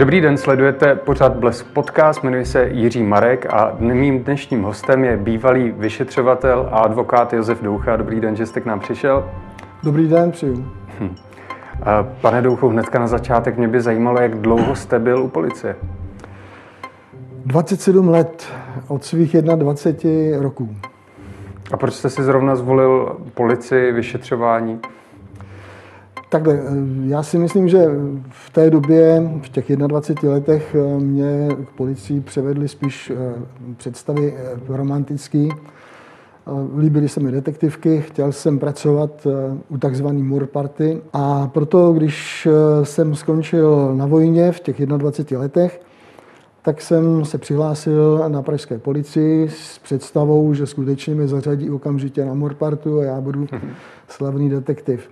Dobrý den, sledujete pořád Blesk Podcast, jmenuji se Jiří Marek a mým dnešním hostem je bývalý vyšetřovatel a advokát Josef Doucha. Dobrý den, že jste k nám přišel. Dobrý den, přijdu. Hm. Pane Douchu, hnedka na začátek mě by zajímalo, jak dlouho jste byl u policie. 27 let od svých 21 roků. A proč jste si zrovna zvolil policii, vyšetřování? Takhle, eh, já si myslím, že v té době, v těch 21 letech, eh, mě k policii převedly spíš eh, představy romantické. Líbily se mi detektivky, chtěl jsem pracovat u takzvaný Moor Party a proto, když jsem skončil na vojně v těch 21 letech, tak jsem se přihlásil na pražské policii s představou, že skutečně mě zařadí okamžitě na Morpartu a já budu slavný detektiv.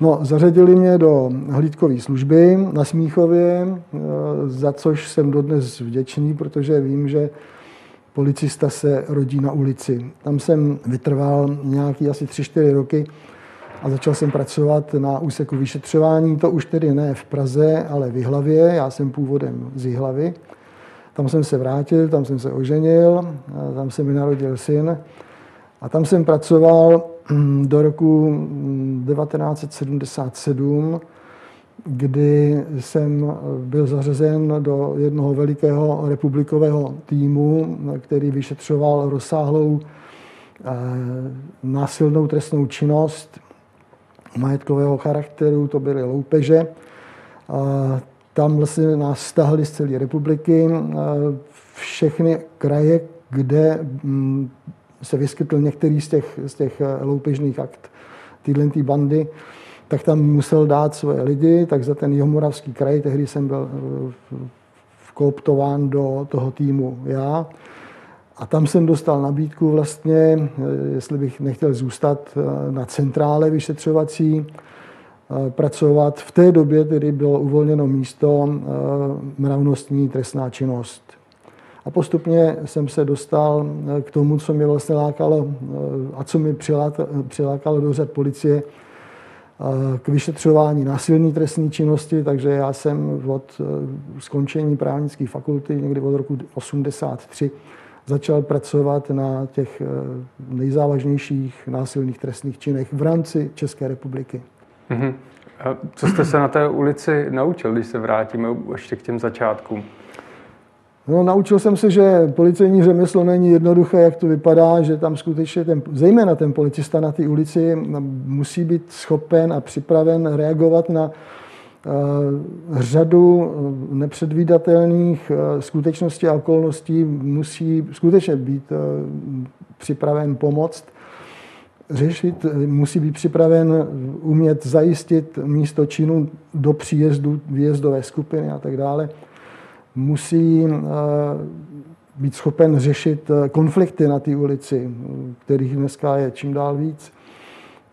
No, zařadili mě do hlídkové služby na Smíchově, eh, za což jsem dodnes vděčný, protože vím, že policista se rodí na ulici. Tam jsem vytrval nějaký asi 3-4 roky a začal jsem pracovat na úseku vyšetřování. To už tedy ne v Praze, ale v Jihlavě. Já jsem původem z Jihlavy. Tam jsem se vrátil, tam jsem se oženil, tam se mi narodil syn. A tam jsem pracoval do roku 1977, mm, kdy jsem byl zařazen do jednoho velikého republikového týmu, který vyšetřoval rozsáhlou eh, násilnou trestnou činnost majetkového charakteru, to byly loupeže. Tam vlastně nás stahli z celé republiky, všechny kraje, kde mm, se vyskytl některý z těch, z těch eh, loupežných akt tyhle ty bandy, tak tam musel dát svoje lidi, tak za ten Jihomoravský kraj, tehdy jsem byl eh, vkooptován do toho týmu já. A tam jsem dostal nabídku vlastně, eh, jestli bych nechtěl zůstat na centrále vyšetřovací, pracovat. V té době tedy bylo uvolněno místo mravnostní trestná činnost. A postupně jsem se dostal eh, k tomu, co mě vlastně lákalo eh, a co mi přilákalo do řad policie, eh, k vyšetřování násilní trestní činnosti, takže já jsem od skončení právnické fakulty někdy od roku 83 začal pracovat na těch nejzávažnějších násilných trestných činech v rámci České republiky. Mm-hmm. A co jste se na té ulici naučil, když se vrátíme ještě k těm začátkům? No, naučil jsem se, že policejní řemeslo není jednoduché, jak to vypadá, že tam skutečně ten, zejména ten policista na té ulici musí být schopen a připraven reagovat na uh, řadu eh, nepředvídatelných uh, skutečností a okolností, musí skutečně být připraven pomoct, řešit, musí být připraven umět zajistit místo činu do příjezdu výjezdové skupiny a tak dále musí eh, být schopen řešit eh, konflikty na té ulici, kterých dneska je čím dál víc.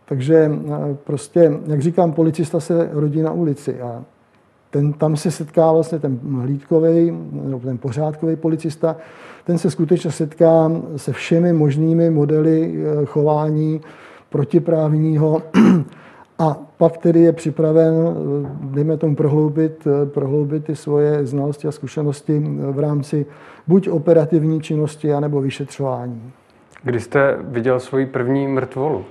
Takže eh, prostě, jak říkám, policista se rodí na ulici a ten, tam se setká vlastně ten hlídkový, nebo ten pořádkový policista, ten se skutečně setká se všemi možnými modely chování protiprávního a pak tedy je připraven, dejme tomu, prohloubit, prohloubit ty svoje znalosti a zkušenosti v rámci buď operativní činnosti, anebo vyšetřování. Kdy jste viděl svoji první mrtvolu?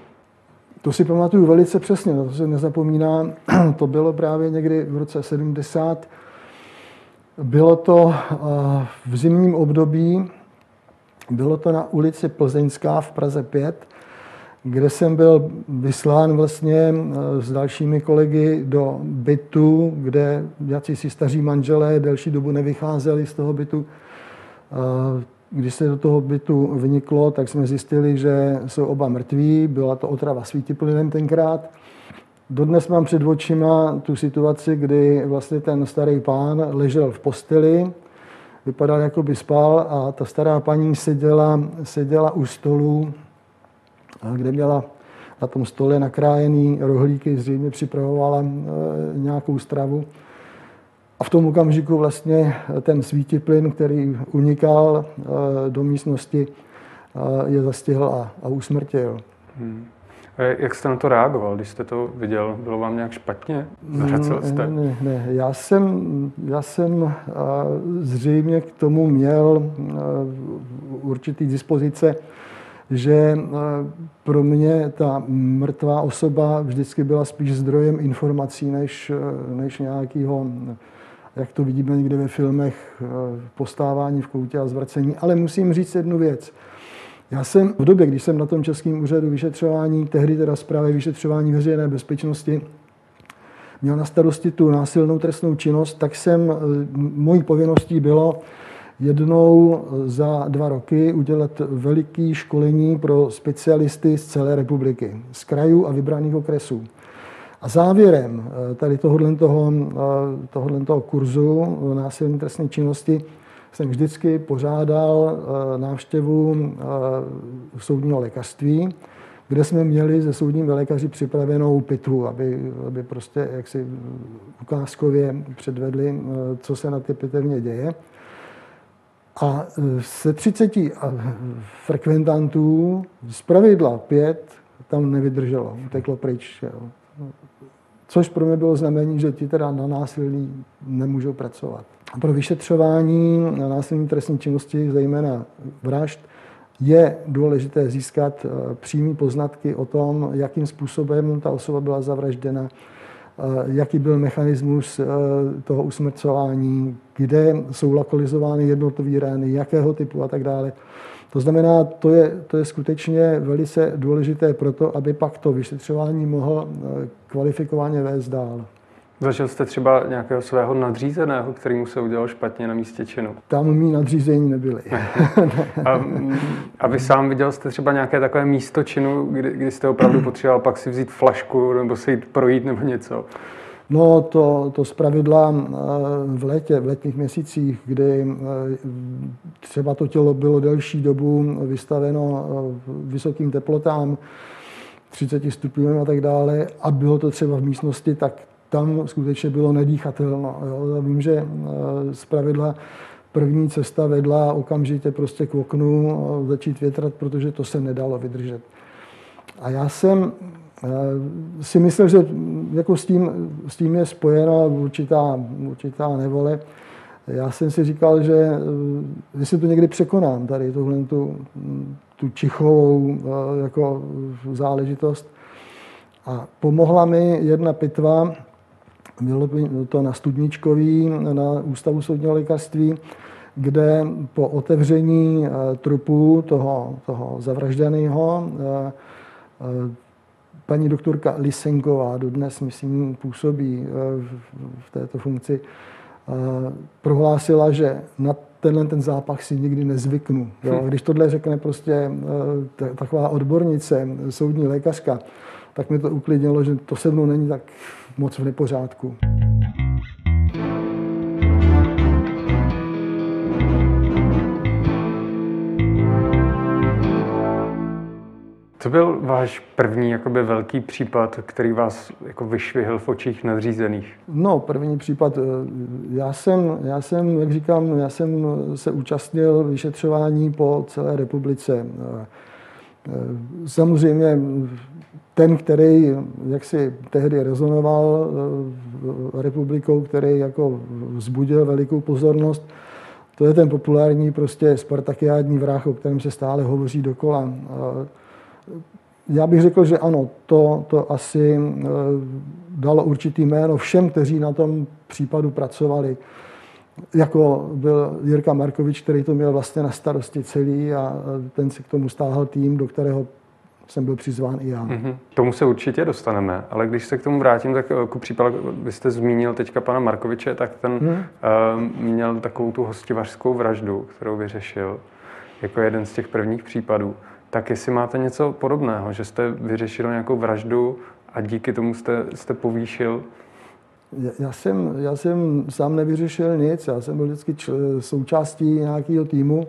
To si pamatuju velice přesně, to se nezapomíná. To bylo právě někdy v roce 70. Bylo to eh, v zimním období, bylo to na ulici Plzeňská v Praze 5 kde jsem byl vyslán vlastně eh, s dalšími kolegy do bytu, kde jací si staří manželé delší dobu nevycházeli z toho bytu. Eh, když se do toho bytu vniklo, tak jsme zjistili, že jsou oba mrtví. Byla to otrava svítiplynem tenkrát. Dodnes mám před očima tu situaci, kdy vlastně ten starý pán ležel v posteli, vypadal, jako by spal a ta stará paní seděla, seděla u stolu kde měla na tom stole nakrájený rohlíky, zřejmě připravovala e, nějakou stravu. A v tom okamžiku vlastně ten svítiplyn, který unikal e, do místnosti, e, je zastihl a, a usmrtil. Hmm. Jak jste na to reagoval, když jste to viděl? Bylo vám nějak špatně? Zhracel jste? Ne, ne, ne. Já jsem, já jsem zřejmě k tomu měl určitý dispozice, že pro mě ta mrtvá osoba vždycky byla spíš zdrojem informací, než, než nějakého, jak to vidíme někde ve filmech, postávání v koutě a zvracení. Ale musím říct jednu věc. Já jsem v době, když jsem na tom Českém úřadu vyšetřování, tehdy teda zprávy vyšetřování veřejné bezpečnosti, měl na starosti tu násilnou trestnou činnost, tak jsem, mojí povinností bylo jednou za dva roky udělat veliké školení pro specialisty z celé republiky, z krajů a vybraných okresů. A závěrem tady tohohle toho, tohohle toho kurzu násilné trestné činnosti jsem vždycky pořádal eh, návštěvu eh, soudního lékařství, kde jsme měli ze soudními lékaři připravenou pitvu, aby, aby prostě jaksi ukázkově předvedli, eh, co se na té pitevně děje. A se 30 frekventantů z pravidla pět tam nevydrželo, uteklo pryč. Jo. Což pro mě bylo znamení, že ti teda na násilí nemůžou pracovat. Pro vyšetřování násilní trestní činnosti, zejména vražd, je důležité získat eh, přímé poznatky o tom, jakým způsobem ta osoba byla zavražděna, jaký byl mechanismus eh, toho usmrcování, kde jsou lokalizovány jednotlivé rány, jakého typu a tak dále. To znamená, to je, to je skutečně velice důležité pro to, aby pak to vyšetřování mohlo kvalifikovaně vést dál. Zažil jste třeba nějakého svého nadřízeného, který mu se udělal špatně na místě činu? Tam mý nadřízení nebyly. a, a vy sám viděl jste třeba nějaké takové místo činu, kdy, kdy jste opravdu potřeboval pak si vzít flašku nebo se jít projít nebo něco? No to, to pravidla eh, v létě, v letních měsících, kdy eh, třeba to tělo bylo delší dobu vystaveno eh, vysokým teplotám, 30 stupňů a tak dále, a bylo to třeba v místnosti, tak tam skutečně bylo nedýchatelno. Jo. Vím, že eh, z pravidla první cesta vedla okamžitě prostě k oknu začít větrat, protože to se nedalo vydržet. A já jsem eh, si myslel, že jako s, tím, s tím je spojena určitá, určitá nevole. Já jsem si říkal, že eh, jestli to někdy překonám, tady tuhle tu, tu čichovou jako záležitost. A pomohla mi jedna pitva, bylo to na Studničkový, na Ústavu soudního lékařství, kde po otevření eh, trupu toho, toho zavražděného eh, eh, paní doktorka Lisenková, dodnes, myslím, působí v této funkci, prohlásila, že na tenhle ten zápach si nikdy nezvyknu. Jo? Hm. Když tohle řekne prostě taková odbornice, soudní lékařka, tak mi to uklidnilo, že to se mnou není tak moc v nepořádku. Co byl váš první jakoby, velký případ, který vás jako vyšvihl v očích nadřízených? No, první případ, eh, já jsem, já jsem, jak říkám, já jsem se účastnil vyšetřování po celé republice. Eh, eh, samozřejmě ten, který jak si tehdy rezonoval eh, republikou, který jako vzbudil velikou pozornost, to je ten populární prostě spartakiádní vrah, o kterém se stále hovoří dokola. Já bych řekl, že ano, to, to asi eh, dalo určitý jméno všem, kteří na tom případu pracovali. Jako byl Jirka Markovič, který to měl vlastně na starosti celý a ten si k tomu stáhl tým, do kterého jsem byl přizván i já. Mm-hmm. Tomu se určitě dostaneme, ale když se k tomu vrátím, tak eh, ku případu, vy jste zmínil teďka pana Markoviče, tak ten mm. uh, měl takovou tu hostivařskou vraždu, kterou vyřešil jako jeden z těch prvních případů. Tak jestli máte něco podobného, že jste vyřešil nějakou vraždu a díky tomu jste, jste povýšil já, já, jsem, já jsem sám nevyřešil nic, já jsem byl vždycky čl- součástí nějakého týmu,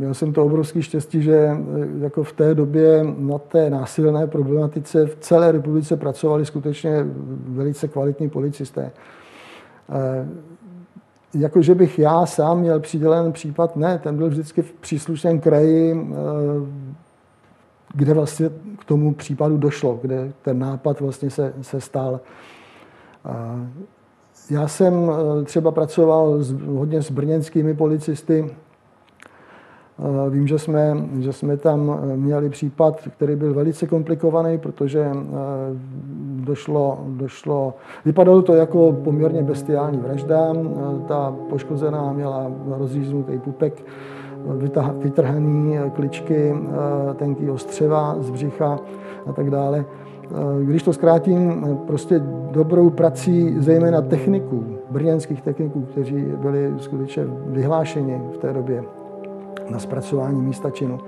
Měl jsem to obrovské štěstí, že eh, jako v té době na té násilné problematice v celé republice pracovali skutečně velice kvalitní policisté. Eh, jako, že bych já sám měl přidělen případ, ne, ten byl vždycky v příslušném kraji, eh, kde vlastně k tomu případu došlo, kde ten nápad vlastně se, se stal. Já jsem třeba pracoval s, hodně s brněnskými policisty. Eh, vím, že jsme, že jsme tam eh, měli případ, který byl velice komplikovaný, protože došlo, došlo, vypadalo to jako poměrně bestiální vražda. Ta poškozená měla rozříznutý pupek, vytrhaný kličky, tenký ostřeva z břicha a tak dále. Eh, když to zkrátím, eh, prostě dobrou prací zejména techniků, brněnských techniků, kteří byli skutečně vyhlášeni v té době na zpracování místa činu,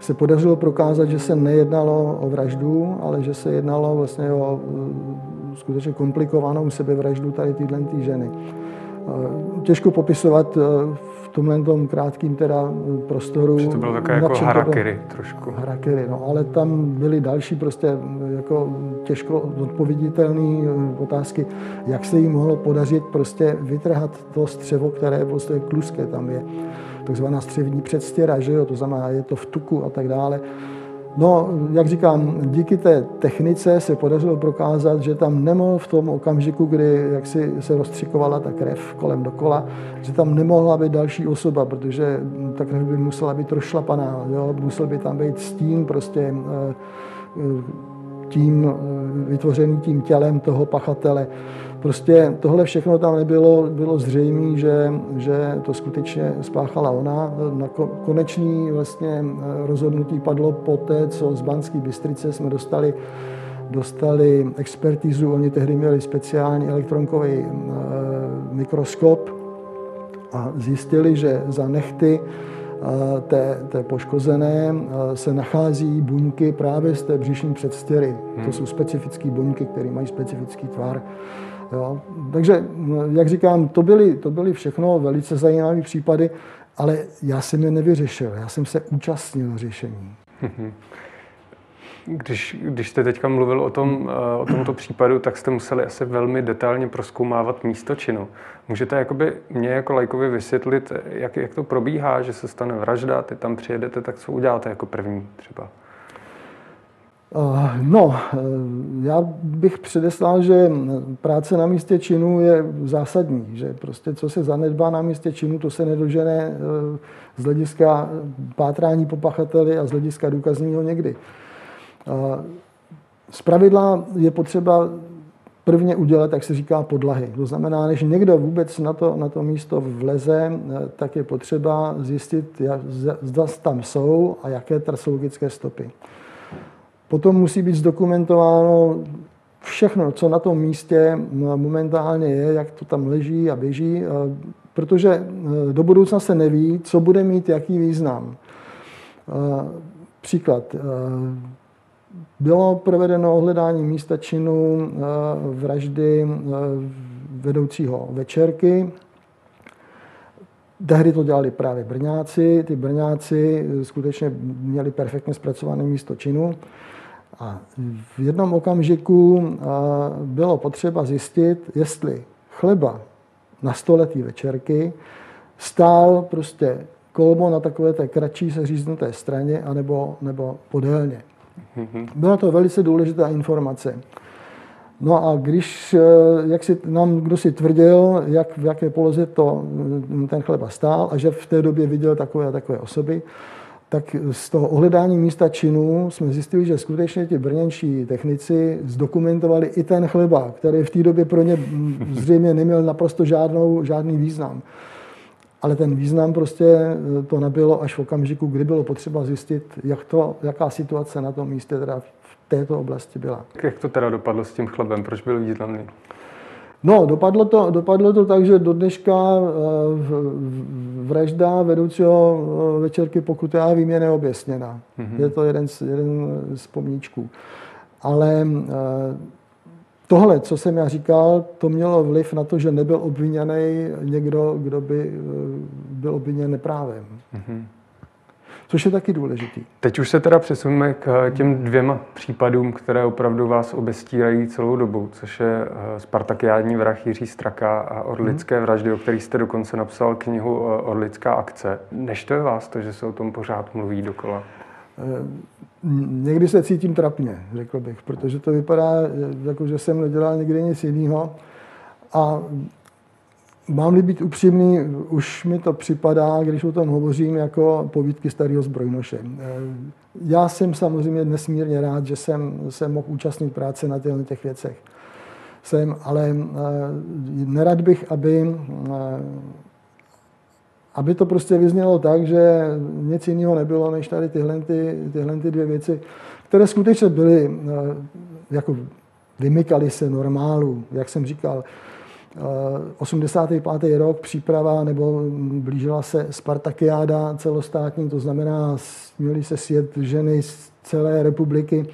se podařilo prokázat, že se nejednalo o vraždu, ale že se jednalo vlastně o eh, skutečně komplikovanou sebevraždu tady tyhle ženy. Těžko popisovat tomhle tom krátkým teda prostoru. Že to bylo také jako harakiri trošku. Harakiri, no, ale tam byly další prostě jako těžko odpověditelné otázky, jak se jí mohlo podařit prostě vytrhat to střevo, které prostě kluské tam je. Takzvaná střevní předstěra, že jo, to znamená, je to v tuku a tak dále. No, jak říkám, díky té technice se podařilo prokázat, že tam nemohl v tom okamžiku, kdy jak si se rozstřikovala ta krev kolem dokola, že tam nemohla být další osoba, protože ta krev by musela být rozšlapaná, jo? musel by tam být stín prostě eh, tím eh, vytvořený tím tělem toho pachatele. Prostě tohle všechno tam nebylo, bylo zřejmé, že, že to skutečně spáchala ona. Na konečný vlastně eh, rozhodnutí padlo po té, co z Banské Bystrice jsme dostali dostali expertizu, oni tehdy měli speciální elektronkový e, mikroskop a zjistili, že za nechty e, té, té poškozené se nachází buňky právě z té břišní předstěry. Hmm. To jsou specifické buňky, které mají specifický tvar. Jo? Takže, jak říkám, to byly, to byly všechno velice zajímavé případy, ale já jsem je nevyřešil, já jsem se účastnil řešení. Když, když jste teďka mluvil o, tom, eh, o tomto případu, tak jste museli asi velmi detailně proskoumávat místo činu. Můžete jakoby mě jako lajkovi vysvětlit, jak, jak to probíhá, že se stane vražda, ty tam přijedete, tak co uděláte jako první třeba? Eh, no, eh, já bych předeslal, že práce na místě činu je zásadní, že prostě co se zanedbá na místě činu, to se nedožene eh, z hlediska pátrání po pachateli a z hlediska důkazního někdy. Z pravidla je potřeba prvně udělat, jak se říká, podlahy. To znamená, než někdo vůbec na to, na to místo vleze, tak je potřeba zjistit, zda tam jsou a jaké trasologické stopy. Potom musí být zdokumentováno všechno, co na tom místě momentálně je, jak to tam leží a běží, eh, protože eh, do budoucna se neví, co bude mít jaký význam. Eh, příklad. Bylo provedeno ohledání místa činu vraždy vedoucího večerky. Tehdy to dělali právě Brňáci. Ty Brňáci skutečně měli perfektně zpracované místo činu. A v jednom okamžiku bylo potřeba zjistit, jestli chleba na stoletý večerky stál prostě kolmo na takové té kratší seříznuté straně anebo, nebo podélně. Mhm. Byla to velice důležitá informace. No a když, e, jak si nám kdo si tvrdil, jak, v jaké poloze to, ten chleba stál a že v té době viděl takové a takové osoby, tak z toho ohledání místa činu jsme zjistili, že skutečně ti brněnští technici zdokumentovali i ten chleba, který v té době pro ně zřejmě neměl naprosto žádnou, žádný význam. Ale ten význam prostě eh, to nabylo až v okamžiku, kdy bylo potřeba zjistit, jak to, jaká situace na tom místě teda v této oblasti byla. Jak to teda dopadlo s tím chlebem? Proč byl významný? No, dopadlo to, dopadlo to tak, že do dneška eh, vražda vedoucího eh, večerky, pokud já vím, je neobjasněná. Mm-hmm. Je to jeden z, jeden z pomníčků. Ale eh, tohle, co jsem já říkal, to mělo vliv na to, že nebyl obviněný někdo, kdo by byl obviněn neprávem. Mm-hmm což je taky důležitý. Teď už se teda přesuneme k těm dvěma případům, které opravdu vás obestírají celou dobu, což je eh, Spartakiádní vrah Jiří Straka a Orlické hmm. vraždy, o kterých jste dokonce napsal knihu eh, Orlická akce. Než to je vás to, že se o tom pořád mluví dokola? Eh, někdy se cítím trapně, řekl bych, protože to vypadá, jako že jsem nedělal někdy nic jiného. A Mám-li být upřímný, už mi to připadá, když o tom hovořím, jako povídky starého zbrojnoše. Já jsem samozřejmě nesmírně rád, že jsem se mohl účastnit práce na těchto těch věcech. Jsem, ale eh, nerad bych, aby, eh, aby to prostě vyznělo tak, že nic jiného nebylo, než tady tyhle, ty, tyhle ty dvě věci, které skutečně byly, eh, jako vymykaly se normálu, jak jsem říkal, 85. rok příprava nebo blížila se Spartakiáda celostátní, to znamená, měli se sjet ženy z celé republiky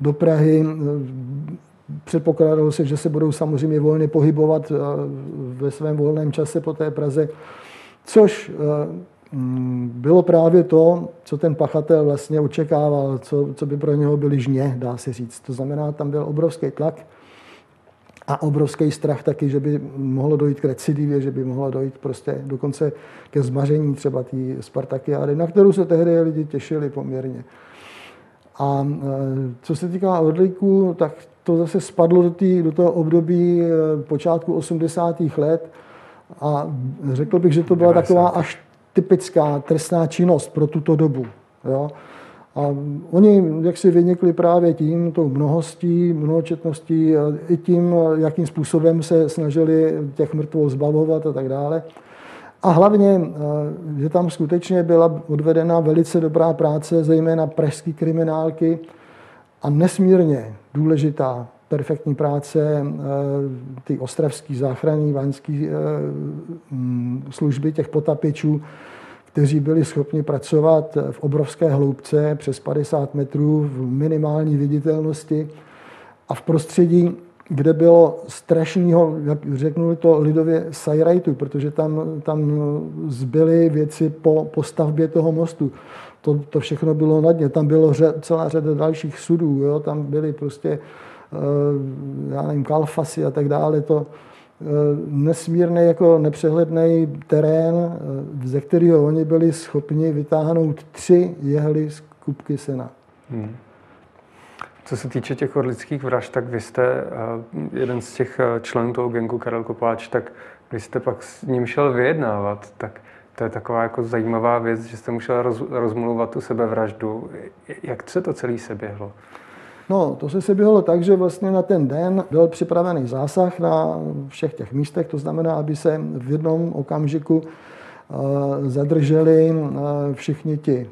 do Prahy. Předpokládalo se, že se budou samozřejmě volně pohybovat eh, ve svém volném čase po té Praze, což eh, mm, bylo právě to, co ten pachatel vlastně očekával, co, co by pro něho byly žně, dá se říct. To znamená, tam byl obrovský tlak a obrovský strach taky, že by mohlo dojít k recidivě, že by mohlo dojít prostě dokonce ke zmaření třeba té Spartakiády, na kterou se tehdy lidi těšili poměrně. A e, co se týká odlíků, tak to zase spadlo do, tý, do toho období e, počátku 80. let a řekl bych, že to byla taková až typická trestná činnost pro tuto dobu. Jo? A oni jak si vynikli právě tím, tou mnohostí, mnohočetností, i tím, jakým způsobem se snažili těch mrtvol zbavovat a tak dále. A hlavně, eh, že tam skutečně byla odvedena velice dobrá práce, zejména pražské kriminálky a nesmírně důležitá perfektní práce eh, ty ostravský záchranní, vaňský eh, mm, služby těch potapěčů, kteří byli schopni pracovat v obrovské hloubce přes 50 metrů v minimální viditelnosti a v prostředí, kde bylo strašného, jak řeknu to lidově, sajrajtu, protože tam, tam zbyly věci po, po stavbě toho mostu. To, to všechno bylo na dně. Tam bylo ře, celá řada dalších sudů, jo? tam byly prostě, eh, já nevím, kalfasy a tak dále. To, nesmírný jako nepřehledný terén, eh, ze kterého oni byli schopni vytáhnout tři jehly z kupky sena. Hmm. Co se týče těch orlických vražd, tak vy jste eh, jeden z těch členů toho gengu Karel Kopáč, tak vy jste pak s ním šel vyjednávat, tak to je taková jako zajímavá věc, že jste musel roz, rozmluvat tu sebevraždu. Jak se to celý seběhlo? No, to se se běhlo tak, že vlastně na ten den byl připravený zásah na všech těch místech, to znamená, aby se v jednom okamžiku eh, zadrželi eh, všichni ti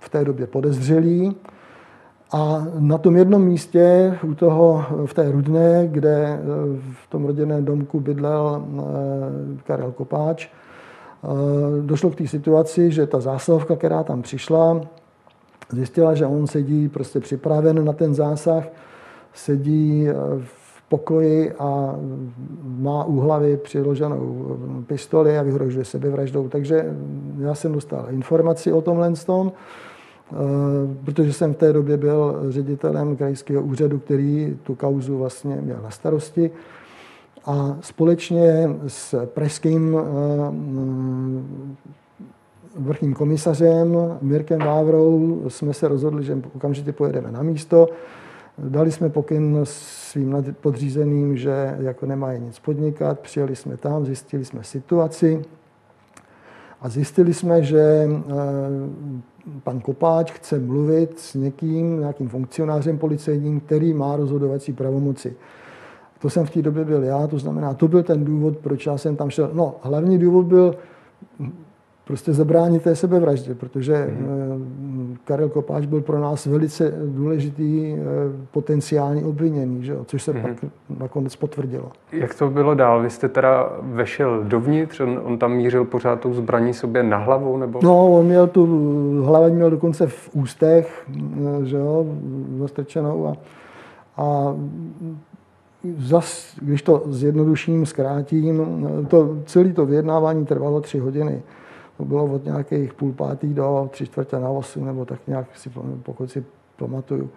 v té době podezřelí. A na tom jednom místě, u toho, v té Rudné, kde eh, v tom rodinném domku bydlel Karel Kopáč, došlo k té situaci, že ta zásahovka, která tam přišla, zjistila, že on sedí prostě připraven na ten zásah, sedí eh, v pokoji a má u hlavy přiloženou pistoli a vyhrožuje sebevraždou. Takže já jsem dostal informaci o tomhle tom, eh, protože jsem v té době byl ředitelem krajského úřadu, který tu kauzu vlastně měl na starosti. A společně s pražským eh, vrchním komisařem Mirkem Vávrou jsme se rozhodli, že okamžitě pojedeme na místo. Dali jsme pokyn svým podřízeným, že jako nemají nic podnikat. Přijeli jsme tam, zjistili jsme situaci a zjistili jsme, že eh, pan Kopáč chce mluvit s někým, nějakým funkcionářem policejním, který má rozhodovací pravomoci. To jsem v té době byl já, to znamená, to byl ten důvod, proč já jsem tam šel. No, hlavní důvod byl prostě zabránit té sebevraždě, protože mm. Karel Kopáč byl pro nás velice důležitý eh, potenciální obviněný, že jo? což se mm. pak nakonec potvrdilo. Jak to bylo dál? Vy jste teda vešel dovnitř, on, on tam mířil pořád tou zbraní sobě na hlavu? Nebo? No, on měl tu hlavu měl dokonce v ústech, eh, že jo, zastrčenou a, a zas, když to zjednoduším, zkrátím, to, celé to vyjednávání trvalo tři hodiny. To bylo od nějakých půl pátých do tři čtvrtě na osm, nebo tak nějak si, pokud si pamatuju.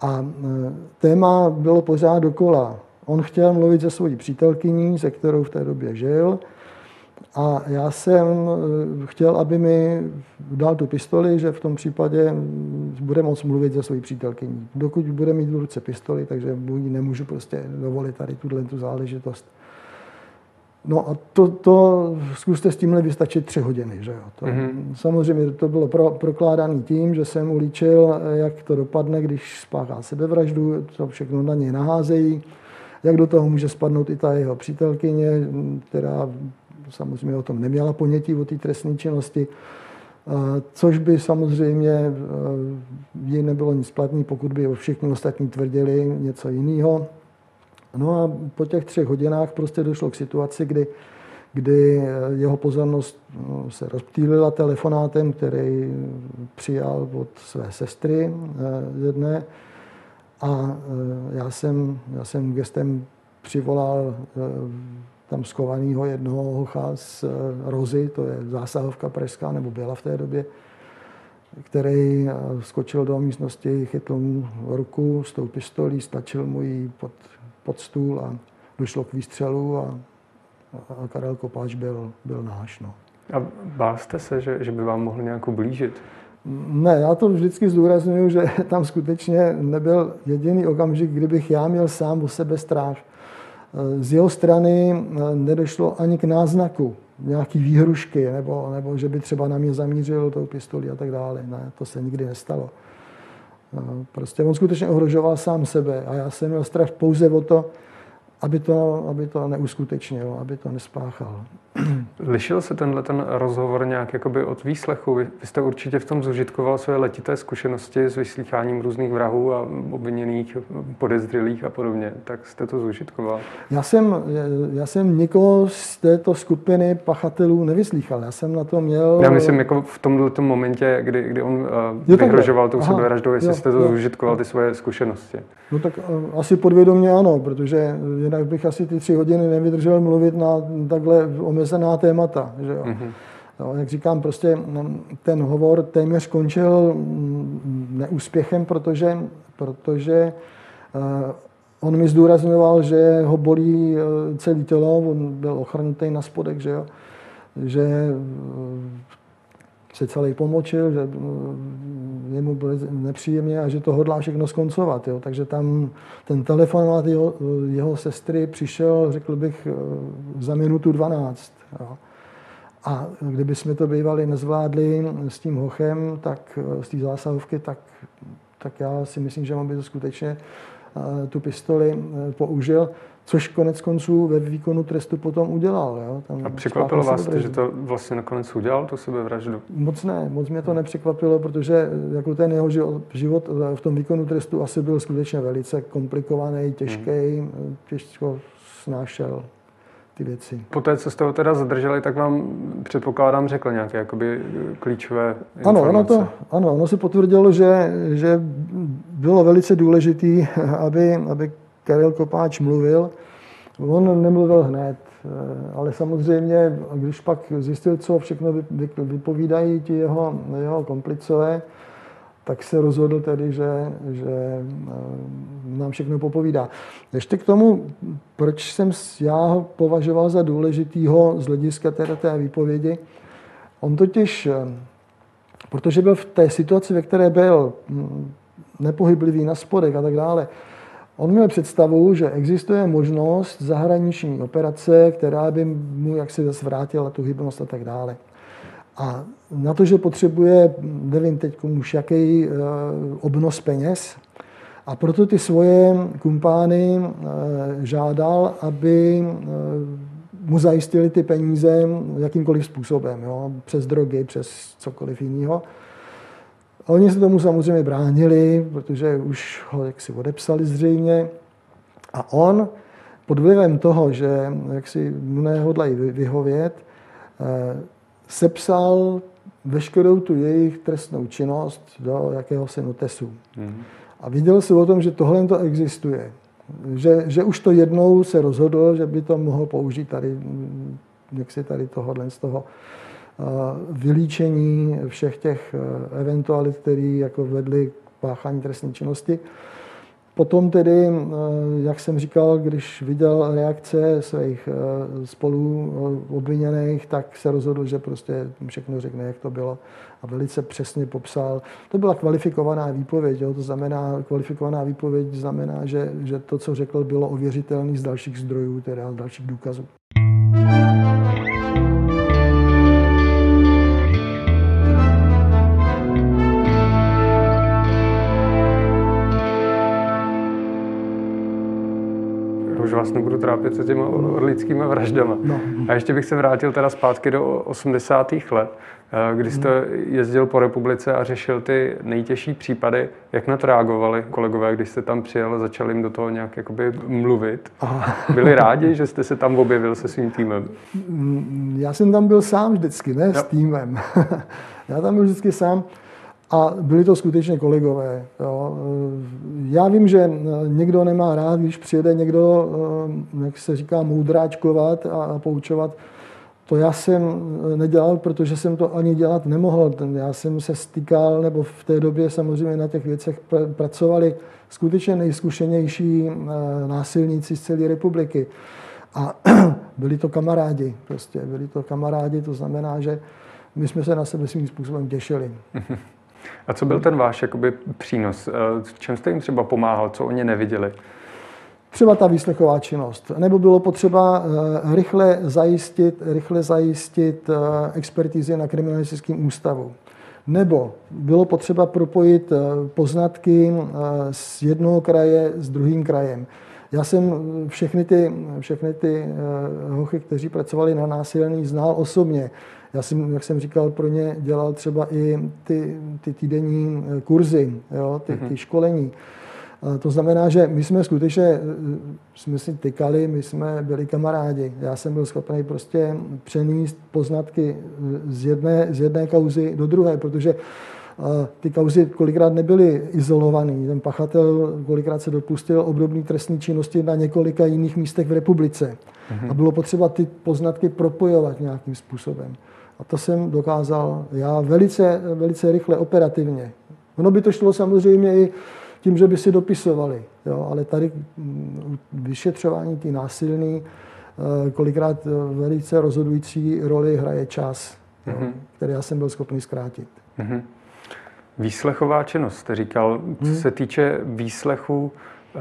A e, téma bylo pořád dokola. On chtěl mluvit se svojí přítelkyní, se kterou v té době žil, A já jsem chtěl, aby mi dal tu pistoli, že v tom případě bude moct mluvit se svojí přítelkyní. Dokud bude mít v ruce pistoli, takže mu nemůžu prostě dovolit tady tuhle tu záležitost. No a to, to zkuste s tímhle vystačit tři hodiny. Že jo? To, mm-hmm. Samozřejmě to bylo pro, prokládaný tím, že jsem ulíčil, jak to dopadne, když spáchá sebevraždu, to všechno na něj naházejí, jak do toho může spadnout i ta jeho přítelkyně, která samozřejmě o tom neměla ponětí o té trestné činnosti, což by samozřejmě jí nebylo nic platný, pokud by o všichni ostatní tvrdili něco jiného. No a po těch třech hodinách prostě došlo k situaci, kdy, kdy jeho pozornost no, se rozptýlila telefonátem, který přijal od své sestry eh, jedné. A eh, já jsem, já jsem gestem přivolal eh, tam skovaného jednoho hocha z Rozy, to je zásahovka pražská, nebo byla v té době, který skočil do místnosti, chytl mu ruku s tou pistolí, stačil mu ji pod pod stůl a došlo k výstřelu a, a Karel Kopáč byl, byl náš. No. A bál jste se, že, že by vám mohl nějak ublížit? Ne, já to vždycky zdůraznuju, že tam skutečně nebyl jediný okamžik, kdybych já měl sám o sebe strach. Z jeho strany nedošlo ani k náznaku nějaký výhrušky, nebo, nebo že by třeba na mě zamířil tou pistoli a tak dále. Ne, to se nikdy nestalo. Prostě on skutečně ohrožoval sám sebe a já jsem měl strach pouze o to, aby to, aby to neuskutečnil, aby to nespáchal. Lišil se tenhle ten rozhovor nějak jakoby od výslechu? Vy, vy jste určitě v tom zužitkoval své letité zkušenosti s vyslýcháním různých vrahů a obviněných, podezřelých a podobně. Tak jste to zužitkoval? Já jsem, já jsem nikoho z této skupiny pachatelů nevyslýchal. Já jsem na to měl... Já myslím, jako v tomto momentě, kdy, kdy on uh, vyhrožoval tou sebevraždou, jestli jo, jste to jo, zužitkoval, ty svoje zkušenosti. No tak uh, asi podvědomě ano, protože jinak bych asi ty tři hodiny nevydržel mluvit na takhle omezená témata. Že jo? Mm-hmm. No, jak říkám, prostě mm, ten hovor téměř končil mm, neúspěchem, protože, protože uh, on mi zdůrazňoval, že ho bolí uh, celé tělo, on byl ochrnutý na spodek, že jo? že uh, se celý pomočil, že jemu bylo nepříjemně a že to hodlá všechno skoncovat. Jo. Takže tam ten telefonát jeho, jeho sestry přišel, řekl bych, za minutu 12. Jo. A kdyby jsme to bývali nezvládli s tím hochem, tak z té zásahovky, tak, tak já si myslím, že on by to skutečně tu pistoli použil což konec konců ve výkonu trestu potom udělal. Jo? Tam a překvapilo vás to, že to vlastně nakonec udělal, tu sebevraždu? Moc ne, moc mě to nepřekvapilo, protože jako ten jeho život v tom výkonu trestu asi byl skutečně velice komplikovaný, těžký, hmm. těžko snášel ty věci. Po té, co jste ho teda zadrželi, tak vám předpokládám řekl nějaké jakoby klíčové informace. Ano, ono, to, ano, ono se potvrdilo, že, že bylo velice důležité, aby, aby Karel Kopáč mluvil. On nemluvil hned, eh, ale samozřejmě, když pak zjistil, co všechno vypovídají ti jeho, jeho komplicové, tak se rozhodl tedy, že, že eh, nám všechno popovídá. Ještě k tomu, proč jsem já ho považoval za důležitýho z hlediska té, té výpovědi. On totiž, eh, protože byl v té situaci, ve které byl hm, nepohyblivý na spodek a tak dále, On měl představu, že existuje možnost zahraniční operace, která by mu jaksi zase vrátila tu hybnost a tak dále. A na to, že potřebuje, nevím teď už jaký eh, obnos peněz, a proto ty svoje kumpány eh, žádal, aby eh, mu zajistili ty peníze jakýmkoliv způsobem, jo? přes drogy, přes cokoliv jiného. A oni se tomu samozřejmě bránili, protože už ho jaksi odepsali zřejmě. A on pod vlivem toho, že jaksi mu nehodlají vyhovět, eh, sepsal veškerou tu jejich trestnou činnost do jakéhosi notesu. Mm. A viděl se o tom, že tohle to existuje. Že, že už to jednou se rozhodl, že by to mohl použít tady, jak si tady tohohle z toho vylíčení všech těch eh, eventualit, které jako vedly k páchání trestné činnosti. Potom tedy, jak jsem říkal, když viděl reakce svých spolu obviněných, tak se rozhodl, že prostě všechno řekne, jak to bylo a velice přesně popsal. To byla kvalifikovaná výpověď, jo? to znamená, kvalifikovaná výpověď znamená, že, že to, co řekl, bylo ověřitelné z dalších zdrojů, teda z dalších důkazů. už vás nebudu trápit se těmi lidskými vraždama. No. A ještě bych se vrátil teda zpátky do 80. let, eh, kdy jste jezdil po republice a řešil ty nejtěžší případy. Jak na to reagovali kolegové, když jste tam přijel a začali jim do toho nějak jakoby mluvit? Byli rádi, že jste se tam objevil se svým týmem? Mm, já jsem tam byl sám vždycky, ne jo. s týmem. Já tam byl vždycky sám. A byli to skutečně kolegové. Jo. Já vím, že někdo nemá rád, když přijede někdo, eh, jak se říká, moudráčkovat a poučovat. To já jsem nedělal, protože jsem to ani dělat nemohl. Já jsem se stýkal, nebo v té době samozřejmě na těch věcech pracovali skutečně nejzkušenější eh, násilníci z celé republiky. A byli to kamarádi, prostě byli to kamarádi, to znamená, že my jsme se na sebe svým způsobem těšili. A co byl ten váš jakoby, přínos? V eh, čem jste jim třeba pomáhal? Co oni neviděli? Třeba ta výslechová činnost. Nebo bylo potřeba eh, rychle zajistit, rychle zajistit eh, expertizy na kriminalistickém ústavu. Nebo bylo potřeba propojit poznatky z jednoho kraje s druhým krajem. Já jsem všechny ty, všechny ty hochy, kteří pracovali na násilný, znal osobně. Já jsem, jak jsem říkal, pro ně dělal třeba i ty, ty týdenní eh, kurzy, jo, ty, ty mhm. školení. To znamená, že my jsme skutečně, eh, jsme si tykali, my jsme byli kamarádi. Já jsem byl schopný prostě přenést poznatky eh, z jedné, z jedné kauzy do druhé, protože ty kauzy kolikrát nebyly izolované. Ten pachatel kolikrát se dopustil obdobné trestní činnosti na několika jiných místech v republice. Mhm. A bylo potřeba ty poznatky propojovat nějakým způsobem. A to jsem dokázal já velice, velice rychle, operativně. Ono by to šlo samozřejmě i tím, že by si dopisovali, jo, ale tady mm, vyšetřování ty násilný, eh, kolikrát eh, velice rozhodující roli hraje čas, mm-hmm. jo, mhm. který já jsem byl schopný zkrátit. Mm-hmm. Výslechová činnost, jste říkal, co hmm. se týče výslechu, eh,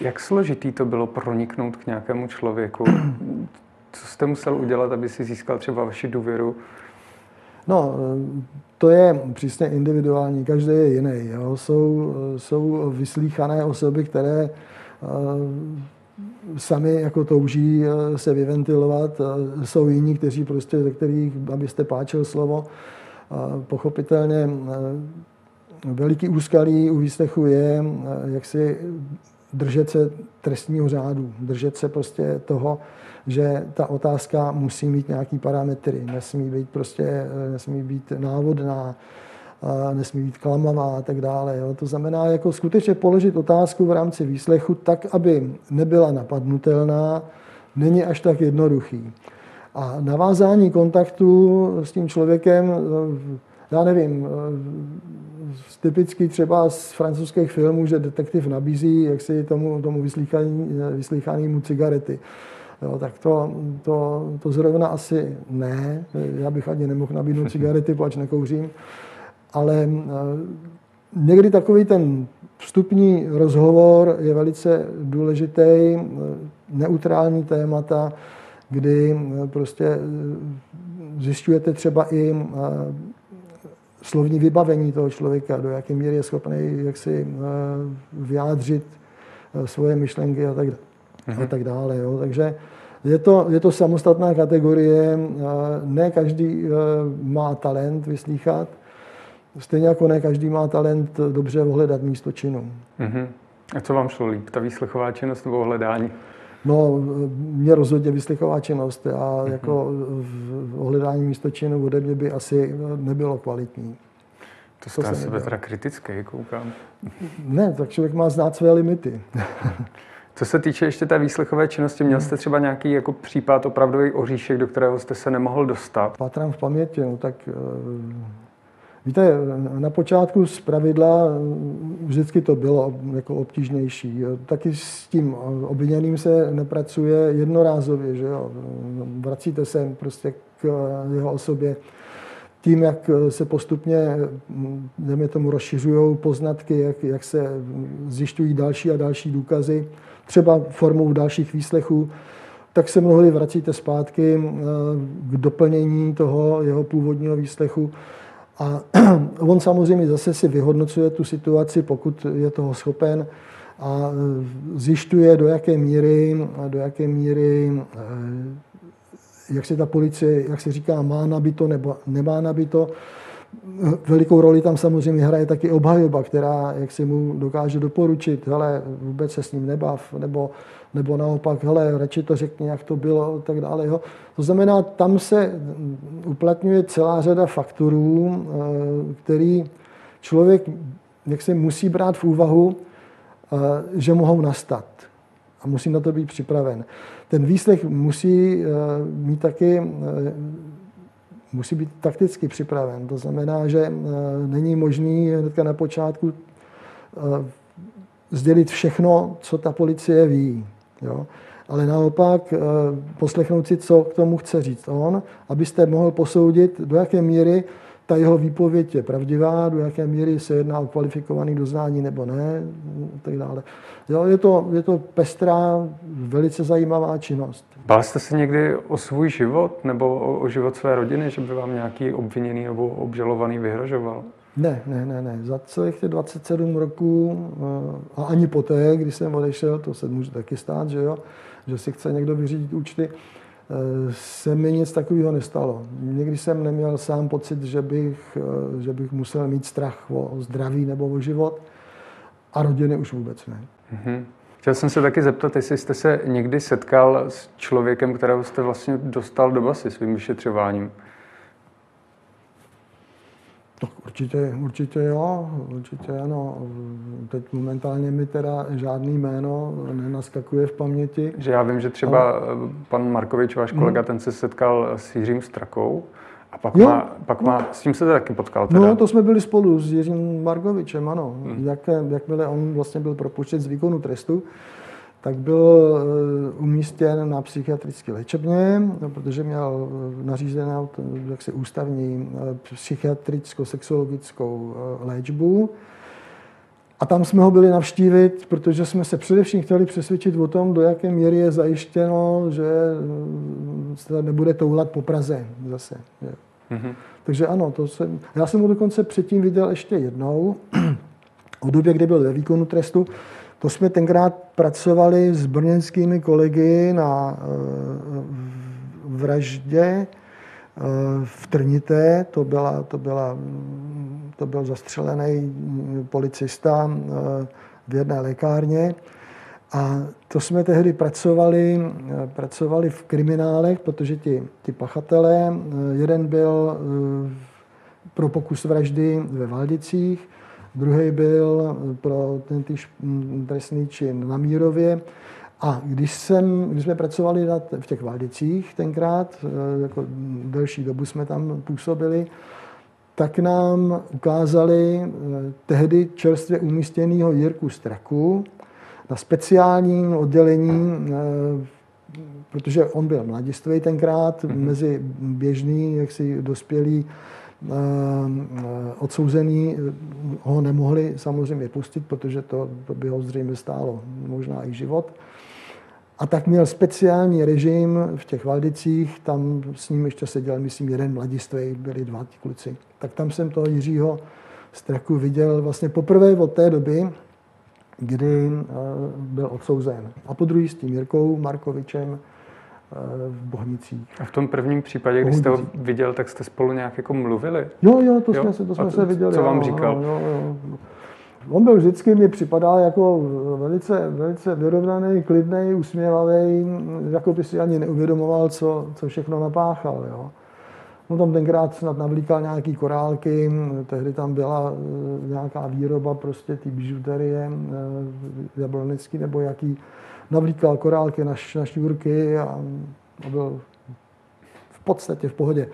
jak složitý to bylo proniknout k nějakému člověku? Co jste musel udělat, aby si získal třeba vaši důvěru? No, to je přísně individuální, každý je jiný. Jo. Jsou, jsou vyslíchané osoby, které uh, sami jako touží uh, se vyventilovat. Uh, jsou jiní, kteří prostě, ze kterých, abyste páčil slovo, pochopitelně veliký úskalí u výslechu je, jak si držet se trestního řádu, držet se prostě toho, že ta otázka musí mít nějaký parametry, nesmí být prostě, nesmí být návodná, nesmí být klamavá a tak dále. Jo. To znamená jako skutečně položit otázku v rámci výslechu tak, aby nebyla napadnutelná, není až tak jednoduchý. A navázání kontaktu s tím člověkem, já nevím, typicky třeba z francouzských filmů, že detektiv nabízí jak si tomu, tomu vyslýchanému cigarety. Jo, tak to, to, to zrovna asi ne. Já bych ani nemohl nabídnout cigarety, pač nekouřím. Ale eh, někdy takový ten vstupní rozhovor je velice důležitý, eh, neutrální témata, kdy eh, prostě zjišťujete třeba i slovní vybavení toho člověka, do jaké míry je schopný jak si vyjádřit svoje myšlenky a tak, a mhm. tak dále. Jo. Takže je to, je to samostatná kategorie, ne každý e, má talent vyslýchat, stejně jako ne každý má talent dobře ohledat místo činu. Uh-huh. A co vám šlo líp, ta výslechová činnost nebo ohledání? No, mě rozhodně vyslechová činnost. Já uh-huh. jako v ohledání místo činu ode mě by asi nebylo kvalitní. To jste to sebe teda kritický, koukám. Ne, tak člověk má znát své limity. Co se týče ještě té výslechové činnosti, měl jste třeba nějaký jako případ opravdový oříšek, do kterého jste se nemohl dostat? Patrám v paměti, no tak eh, Víte, na počátku z pravidla vždycky to bylo jako obtížnější. Taky s tím obviněným se nepracuje jednorázově, že jo. Vracíte se prostě k jeho osobě tím, jak se postupně, jdeme tomu, rozšiřují poznatky, jak, jak se zjišťují další a další důkazy, třeba formou dalších výslechů, tak se mnohdy vracíte zpátky k doplnění toho jeho původního výslechu a on samozřejmě zase si vyhodnocuje tu situaci, pokud je toho schopen a zjišťuje, do jaké míry, do jaké míry eh, jak se ta policie, jak se říká, má nabito nebo nemá nabito. Velikou roli tam samozřejmě hraje taky obhajoba, která jak si mu dokáže doporučit, hele, vůbec se s ním nebav, nebo nebo naopak, hele, radši to řekni, jak to bylo, tak dále. Jo. To znamená, tam se uplatňuje celá řada faktorů, eh, který člověk jak se musí brát v úvahu, eh, že mohou nastat. A musí na to být připraven. Ten výslech musí eh, mít taky musí být takticky připraven. To znamená, že není možný hnedka na počátku sdělit všechno, co ta policie ví. Jo? Ale naopak eh, poslechnout si, co k tomu chce říct on, abyste mohl posoudit, do jaké míry ta jeho výpověď je pravdivá, do jaké míry se jedná o kvalifikovaný doznání nebo ne, a tak dále. Jo, je, to, je to pestrá, velice zajímavá činnost. Bál jste se někdy o svůj život nebo o, o život své rodiny, že by vám nějaký obviněný nebo obžalovaný vyhrožoval? Ne, ne, ne, ne. Za celých těch 27 roků eh, a ani poté, když jsem odešel, to se může taky stát, že jo, že si chce někdo vyřídit účty, se mi nic takového nestalo. Někdy jsem neměl sám pocit, že bych, eh, že bych musel mít strach o zdraví nebo o život a rodiny už vůbec ne. Mm-hmm. Chtěl jsem se taky zeptat, jestli jste se někdy setkal s člověkem, kterého jste vlastně dostal do basy svým vyšetřováním. Tak určitě, určitě jo, určitě ano. Teď momentálně mi teda žádný jméno nenaskakuje v paměti. Že já vím, že třeba ale... pan Markovič, váš kolega, hmm. ten se setkal s Jiřím Strakou. A pak, jo, má, pak má, s tím se taky potkal teda. No, to jsme byli spolu s Jiřím Markovičem, ano. Hmm. Jak, jakmile on vlastně byl propuštěn z výkonu trestu, tak byl eh, umístěn na psychiatrické léčebně, no, protože měl eh, nařízenou jaksi ústavní eh, psychiatricko-sexologickou léčbu. A tam jsme ho byli navštívit, protože jsme se především chtěli přesvědčit o tom, do jaké míry je zajištěno, že se nebude toulat po Praze zase. Mm-hmm. Takže ano, to jsem, já jsem ho dokonce předtím viděl ještě jednou, v době, kdy byl ve výkonu trestu, to jsme tenkrát pracovali s brněnskými kolegy na eh, vraždě eh, v Trnité. To, byla, to, byla, to byl zastřelený policista eh, v jedné lékárně. A to jsme tehdy pracovali, pracovali v kriminálech, protože ti, ti pachatelé, jeden byl pro pokus vraždy ve Valdicích, druhý byl pro ten týž trestný čin na Mírově. A když, jsem, když jsme pracovali na, v těch Valdicích tenkrát, eh, jako delší dobu jsme tam působili, tak nám ukázali eh, tehdy čerstvě umístěného Jirku Straku na speciálním oddělení, eh, protože on byl mladistvý tenkrát, mm-hmm. mezi běžný, jaksi dospělý eh, odsouzený eh, ho nemohli samozřejmě pustit, protože to, by ho zřejmě stálo možná i život. A tak měl speciální režim v těch Valdicích, tam s ním ještě seděl, myslím, jeden mladistvý, byli dva ti kluci. Tak tam jsem toho Jiřího Straku viděl vlastně poprvé od té doby, kdy eh, byl odsouzen. A po druhý s tím Jirkou Markovičem, v Bohnicích. A v tom prvním případě, kdy jste ho viděl, tak jste spolu nějak jako mluvili? Jo, jo, to jo? jsme se, to jsme to, se viděli. Co vám jo, říkal? Jo, jo. On byl vždycky, mi připadal jako velice, velice vyrovnaný, klidný, usměvavý, jako by si ani neuvědomoval, co, co všechno napáchal. Jo. On tam tenkrát snad navlíkal nějaký korálky, tehdy tam byla eh, nějaká výroba prostě ty bižuterie eh, jablonický nebo jaký, navlíkal korálky na, na šňůrky a, a byl v podstatě v pohodě.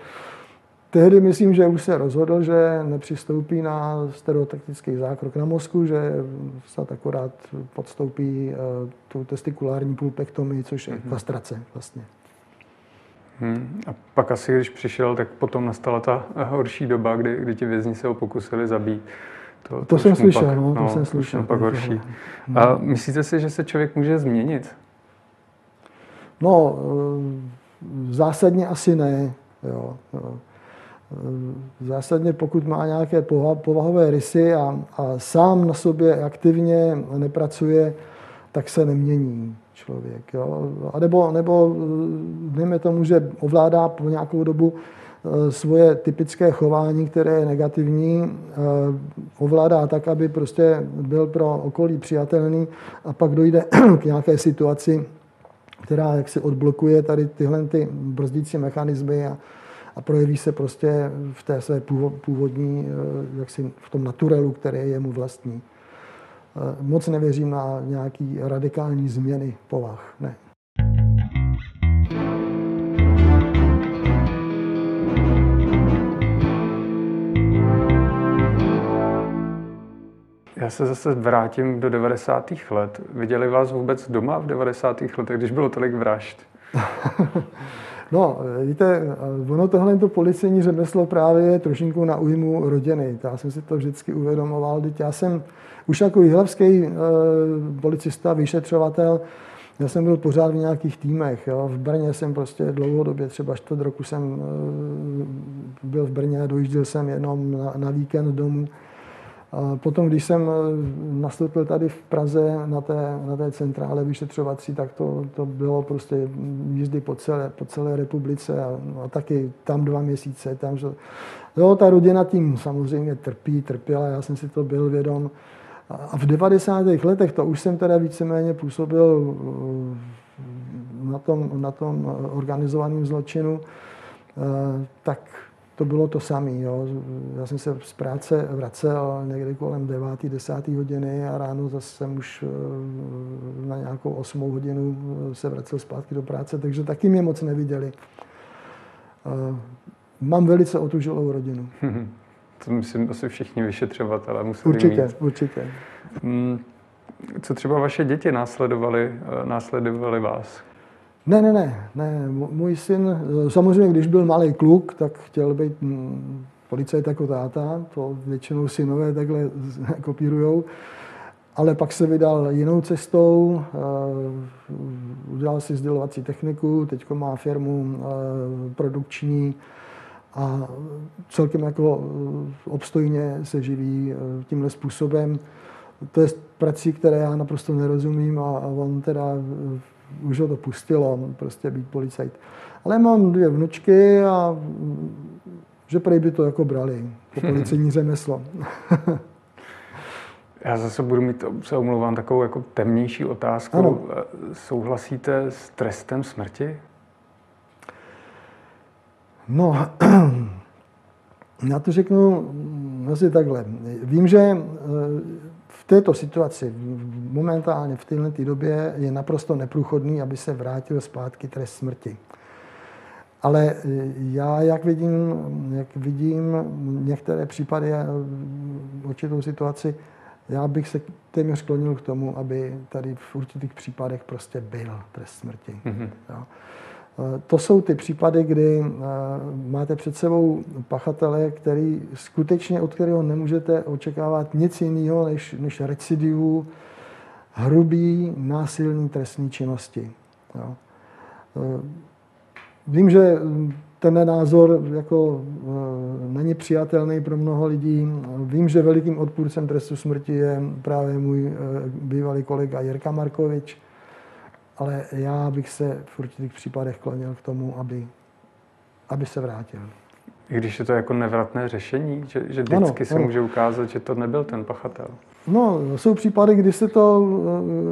tehdy myslím, že už se rozhodl, že nepřistoupí na stereotaktický zákrok na mozku, že snad akorát podstoupí uh, tu testikulární pulpektomii, což je mm-hmm. kastrace vlastně. Hmm. A pak asi, když přišel, tak potom nastala ta horší doba, kdy, kdy ti vězni se ho pokusili zabít. To, to, to jsem slyšel, pak, no, to no, jsem slyšel. pak horší. A myslíte si, že se člověk může změnit? No, eh, zásadně asi ne. Jo, jo. Eh, zásadně pokud má nějaké povahové rysy a, a sám na sobě aktivně nepracuje, tak se nemění člověk. Jo. A nebo, nebo eh, dejme tomu, že ovládá po nějakou dobu svoje typické chování, které je negativní, ovládá tak, aby prostě byl pro okolí přijatelný a pak dojde k nějaké situaci, která jaksi odblokuje tady tyhle ty brzdící mechanismy a, a projeví se prostě v té své původní, eh, jaksi v tom naturelu, který je mu vlastní. Eh, moc nevěřím na nějaký radikální změny povah. Ne. Se zase vrátím do 90. let. Viděli vás vůbec doma v 90. letech, když bylo tolik vražd? No, víte, ono tohle to policejní řemeslo právě je trošinku na újmu rodiny. Já jsem si to vždycky uvědomoval. Teď já jsem už jako jihlavský e, policista, vyšetřovatel, já jsem byl pořád v nějakých týmech. Jo. V Brně jsem prostě dlouhodobě, třeba čtvrt roku jsem e, byl v Brně, dojížděl jsem jenom na, na víkend domů. Potom, když jsem eh, nastoupil tady v Praze na té, na té centrále vyšetřovací, tak to, to bylo prostě jízdy po celé, po celé republice a, a taky tam dva měsíce. Tam, že, jo, ta rodina tím samozřejmě trpí, trpěla, já jsem si to byl vědom. A v 90. letech, to už jsem teda víceméně působil eh, na tom, na tom organizovaném zločinu, tak to bylo to samé. Já jsem se z práce vracel někdy kolem 9. 10. hodiny a ráno zase jsem už eh, na nějakou 8 hodinu eh, se vracel zpátky do práce, takže taky mě moc neviděli. Mám velice otužilou rodinu. To myslím asi všichni vyšetřovatelé museli určitě, mít. Určitě, hmm, Co třeba vaše děti následovali, eh, následovali vás? Ne, ne, ne, ne. Můj syn, samozřejmě, když byl malý kluk, tak chtěl být mm, policajt jako táta, to většinou synové takhle kopírujou. Ale pak se vydal jinou cestou, eh, udělal si sdělovací techniku, teď má firmu eh, produkční a celkem jako eh, obstojně se živí tímhle způsobem. To je prací, které já naprosto nerozumím a on teda už ho to pustilo, prostě být policajt. Ale mám dvě vnučky a že prej by to jako brali, to policejní řemeslo. Já zase budu mít, se omlouvám, takovou jako temnější otázku. Ano. Souhlasíte s trestem smrti? No, já to řeknu asi takhle. Vím, že této situaci momentálně v této době je naprosto neprůchodný, aby se vrátil zpátky trest smrti. Ale e, já, jak vidím, jak vidím některé případy a určitou situaci, já bych se téměř sklonil k tomu, aby tady v určitých případech prostě byl trest smrti. Mm-hmm. Jo. To jsou ty případy, kdy eh, máte před sebou pachatele, který skutečně, od kterého nemůžete očekávat nic jiného než, než recidivu hrubý násilný trestní činnosti. Jo. Eh, vím, že ten názor jako eh, není přijatelný pro mnoho lidí. Vím, že velikým odpůrcem trestu smrti je právě můj bývalý kolega Jirka Markovič, ale já bych se v určitých případech klonil k tomu, aby, aby se vrátil. I když je to jako nevratné řešení, že, že vždycky ano, se ano. může ukázat, že to nebyl ten pachatel. No, jsou případy, kdy, se to,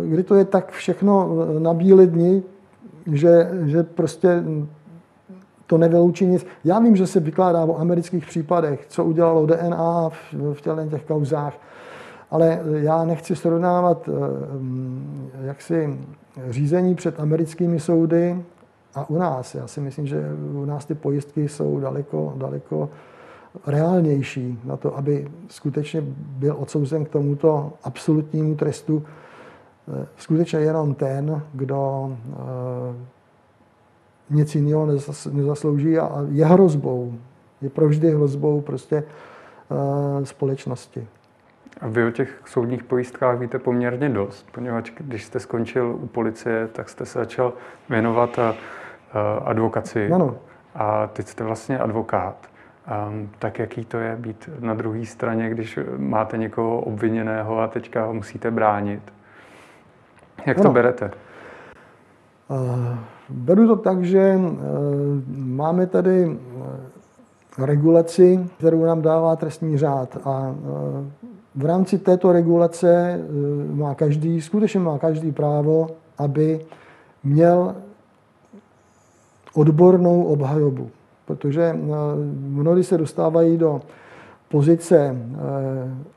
kdy to je tak všechno na bílé dni, že, že prostě to nevyloučí nic. Já vím, že se vykládá o amerických případech, co udělalo DNA v, v těch kauzách, ale já nechci srovnávat eh, jaksi řízení před americkými soudy a u nás. Já si myslím, že u nás ty pojistky jsou daleko, daleko reálnější na to, aby skutečně byl odsouzen k tomuto absolutnímu trestu eh, skutečně jenom ten, kdo nic jiného nezaslouží a je hrozbou, je provždy hrozbou prostě společnosti. A vy o těch soudních pojistkách víte poměrně dost, poněvadž když jste skončil u policie, tak jste se začal věnovat eh, eh, advokaci. Ano. A teď jste vlastně advokát. Um, tak jaký to je být na druhé straně, když máte někoho obviněného a teďka ho musíte bránit? Jak ano. to berete? Uh, beru to tak, že uh, máme tady regulaci, kterou nám dává trestní řád a uh, v rámci této regulace eh, má každý, skutečně má každý právo, aby měl odbornou obhajobu. Protože eh, mnohdy se dostávají do pozice eh,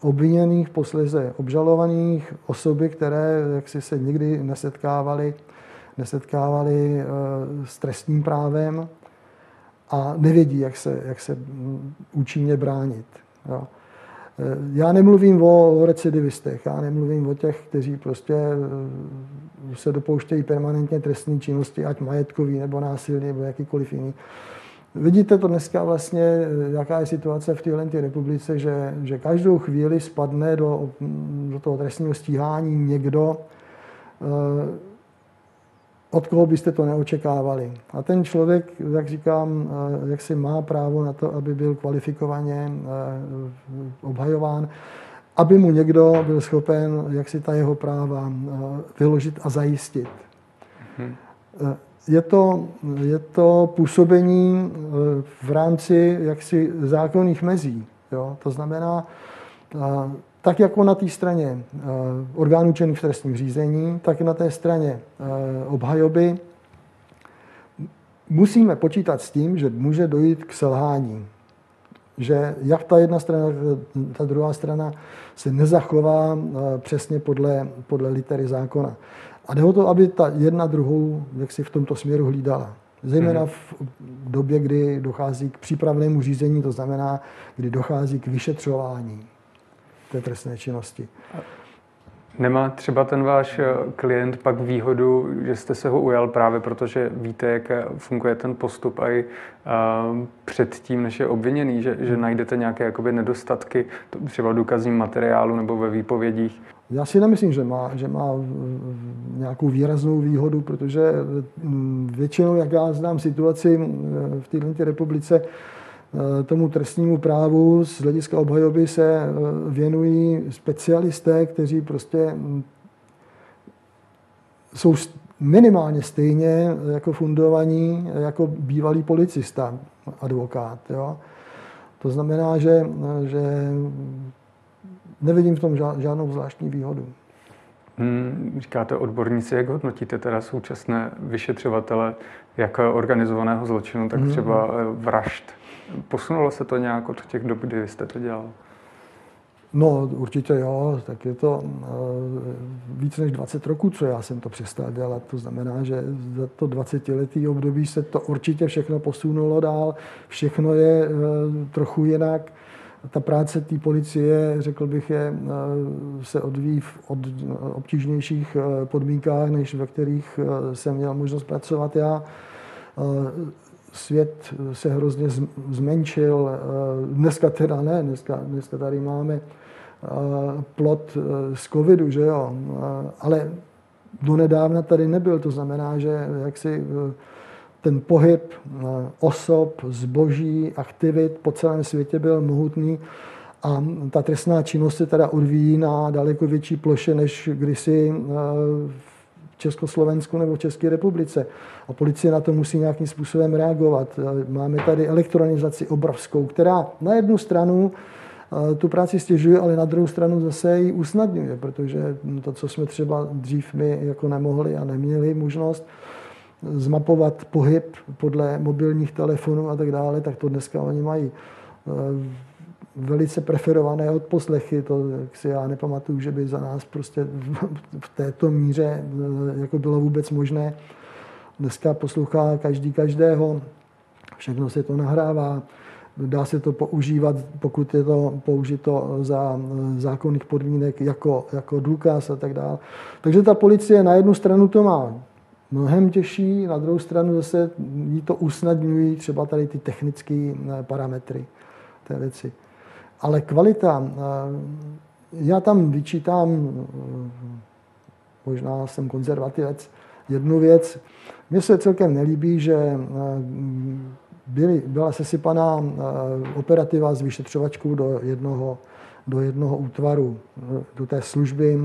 obviněných, posléze obžalovaných, osoby, které jaksi se nikdy nesetkávaly, nesetkávaly s trestním právem a nevědí, jak se, jak se mm, účinně bránit. Jo. Eh, já nemluvím o recidivistech, já nemluvím o těch, kteří prostě eh, se dopouštějí permanentně trestní činnosti, ať majetkový nebo násilný nebo jakýkoliv jiný. Vidíte to dneska vlastně, eh, jaká je situace v téhle republice, že, že každou chvíli spadne do, do toho trestního stíhání někdo, od koho byste to neočekávali. A ten člověk, jak říkám, eh, jak si má právo na to, aby byl kvalifikovaně eh, obhajován, aby mu někdo byl schopen, jak si ta jeho práva eh, vyložit a zajistit. Hmm. Je to, je to působení v rámci jaksi zákonných mezí. Jo? To znamená, tak jako na té straně eh, orgánů činných v trestním řízení, tak i na té straně eh, obhajoby musíme počítat s tím, že může dojít k selhání. Že jak ta jedna strana, ta druhá strana se nezachová eh, přesně podle, podle litery zákona. A jde o to, aby ta jedna druhou jak si v tomto směru hlídala. Zejména mhm. v době, kdy dochází k přípravnému řízení, to znamená, kdy dochází k vyšetřování té trestné činnosti. Nemá třeba ten váš eh, klient pak výhodu, že jste se ho ujal právě protože víte, jak funguje ten postup a i uh, předtím, než je obviněný, že, že najdete nějaké jakoby nedostatky třeba v důkazním materiálu nebo ve výpovědích? Já si nemyslím, že má, že má nějakou výraznou výhodu, protože mm, většinou, jak já znám situaci v této republice, Eh, tomu trestnímu právu z hlediska obhajoby se eh, věnují specialisté, kteří prostě mm, jsou minimálně stejně jako fundovaní jako bývalý policista, advokát. Jo? To znamená, že, že nevidím v tom žádnou zvláštní výhodu. Hmm, říkáte odborníci, jak hodnotíte teda současné vyšetřovatele jak organizovaného zločinu, tak hmm. třeba vražd Posunulo se to nějak od těch dob, kdy jste to dělal? No, určitě jo, tak je to uh, víc než 20 roků, co já jsem to přestal dělat. To znamená, že za to 20-letý období se to určitě všechno posunulo dál, všechno je uh, trochu jinak. Ta práce té policie, řekl bych, je, uh, se odvíjí v od, obtížnějších podmínkách, než ve kterých jsem měl možnost pracovat já svět se hrozně zmenšil. Dneska teda ne, dneska, dneska tady máme plot e, z covidu, že jo, ale donedávna tady nebyl, to znamená, že jaksi e, ten pohyb osob, zboží, aktivit po celém světě byl mohutný a ta trestná činnost se teda odvíjí na daleko větší ploše, než kdysi v Československu nebo v České republice. A policie na to musí nějakým způsobem reagovat. Máme tady elektronizaci obrovskou, která na jednu stranu eh, tu práci stěžuje, ale na druhou stranu zase ji usnadňuje, protože to, co jsme třeba dřív my jako nemohli a neměli možnost zmapovat pohyb podle mobilních telefonů a tak dále, tak to dneska oni mají eh, velice preferované odposlechy. To jak si já nepamatuju, že by za nás prostě v této míře eh, jako bylo vůbec možné dneska poslouchá každý každého, všechno se to nahrává, dá se to používat, pokud je to použito za zákonných podmínek jako, jako důkaz a tak dále. Takže ta policie na jednu stranu to má mnohem těžší, na druhou stranu zase jí to usnadňují třeba tady ty technické eh, parametry té věci. Ale kvalita, eh, já tam vyčítám, eh, možná jsem konzervativec, jednu věc. Mně se celkem nelíbí, že byly, byla sesypaná operativa s vyšetřovačkou do jednoho, do jednoho útvaru, do té služby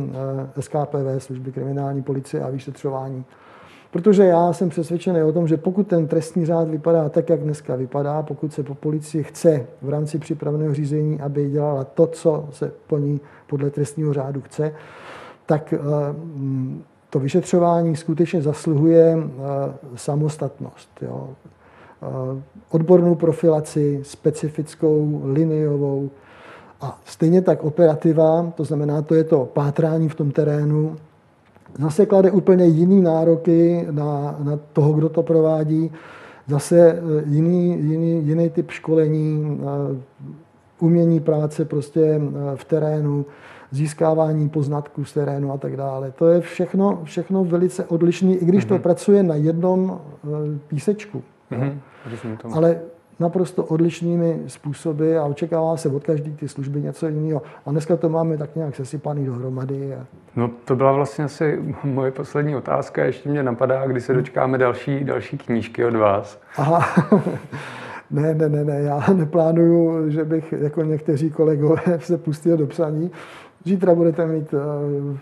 SKPV, služby kriminální policie a vyšetřování. Protože já jsem přesvědčený o tom, že pokud ten trestní řád vypadá tak, jak dneska vypadá, pokud se po policii chce v rámci připraveného řízení, aby dělala to, co se po ní podle trestního řádu chce, tak eh, to vyšetřování skutečně zasluhuje eh, samostatnost. Jo. Eh, odbornou profilaci, specifickou, liniovou a stejně tak operativa, to znamená, to je to pátrání v tom terénu, zase klade úplně jiný nároky na, na toho, kdo to provádí, zase eh, jiný, jiný, jiný typ školení, eh, umění práce prostě eh, v terénu, získávání poznatků z terénu a tak dále. To je všechno, všechno velice odlišné, i když mm-hmm. to mhm. pracuje na jednom písečku. Mm-hmm. Ale naprosto odlišnými způsoby a očekává se od každé ty služby něco jiného. A dneska to máme tak nějak sesypaný dohromady. A... No to byla vlastně asi moje poslední otázka. Ještě mě napadá, kdy se dočkáme další, další knížky od vás. Aha. Ne, ne, ne, ne, já neplánuju, že bych jako někteří kolegové se pustil do psaní. Zítra budete mít uh,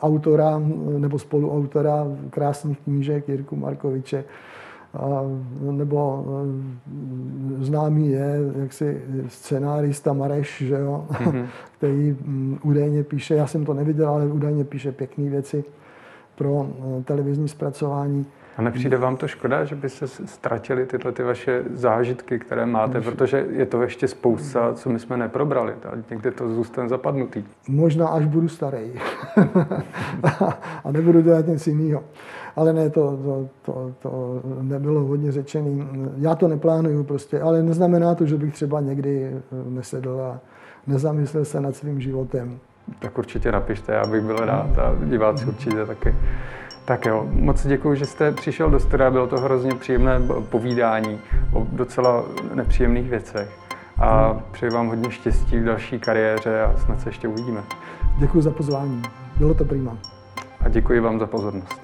autora nebo spoluautora krásných knížek Jirku Markoviče nebo e, známý je jaksi scenárista Mareš, že jo? Mm-hmm. který mm, údajně píše, já jsem to neviděl, ale údajně píše pěkné věci pro e, televizní zpracování. A nepřijde vám to škoda, že by se ztratili tyhle ty vaše zážitky, které máte, protože je to ještě spousta, co my jsme neprobrali. Někdy to zůstane zapadnutý. Možná až budu starý a nebudu dělat nic jiného. Ale ne, to, to, to, to nebylo hodně řečený. Já to neplánuju prostě, ale neznamená to, že bych třeba někdy nesedl a nezamyslel se nad svým životem. Tak určitě napište, já bych byl rád a diváci určitě taky. Tak jo, moc děkuji, že jste přišel do studia, bylo to hrozně příjemné povídání o docela nepříjemných věcech. A přeji vám hodně štěstí v další kariéře a snad se ještě uvidíme. Děkuji za pozvání, bylo to prima. A děkuji vám za pozornost.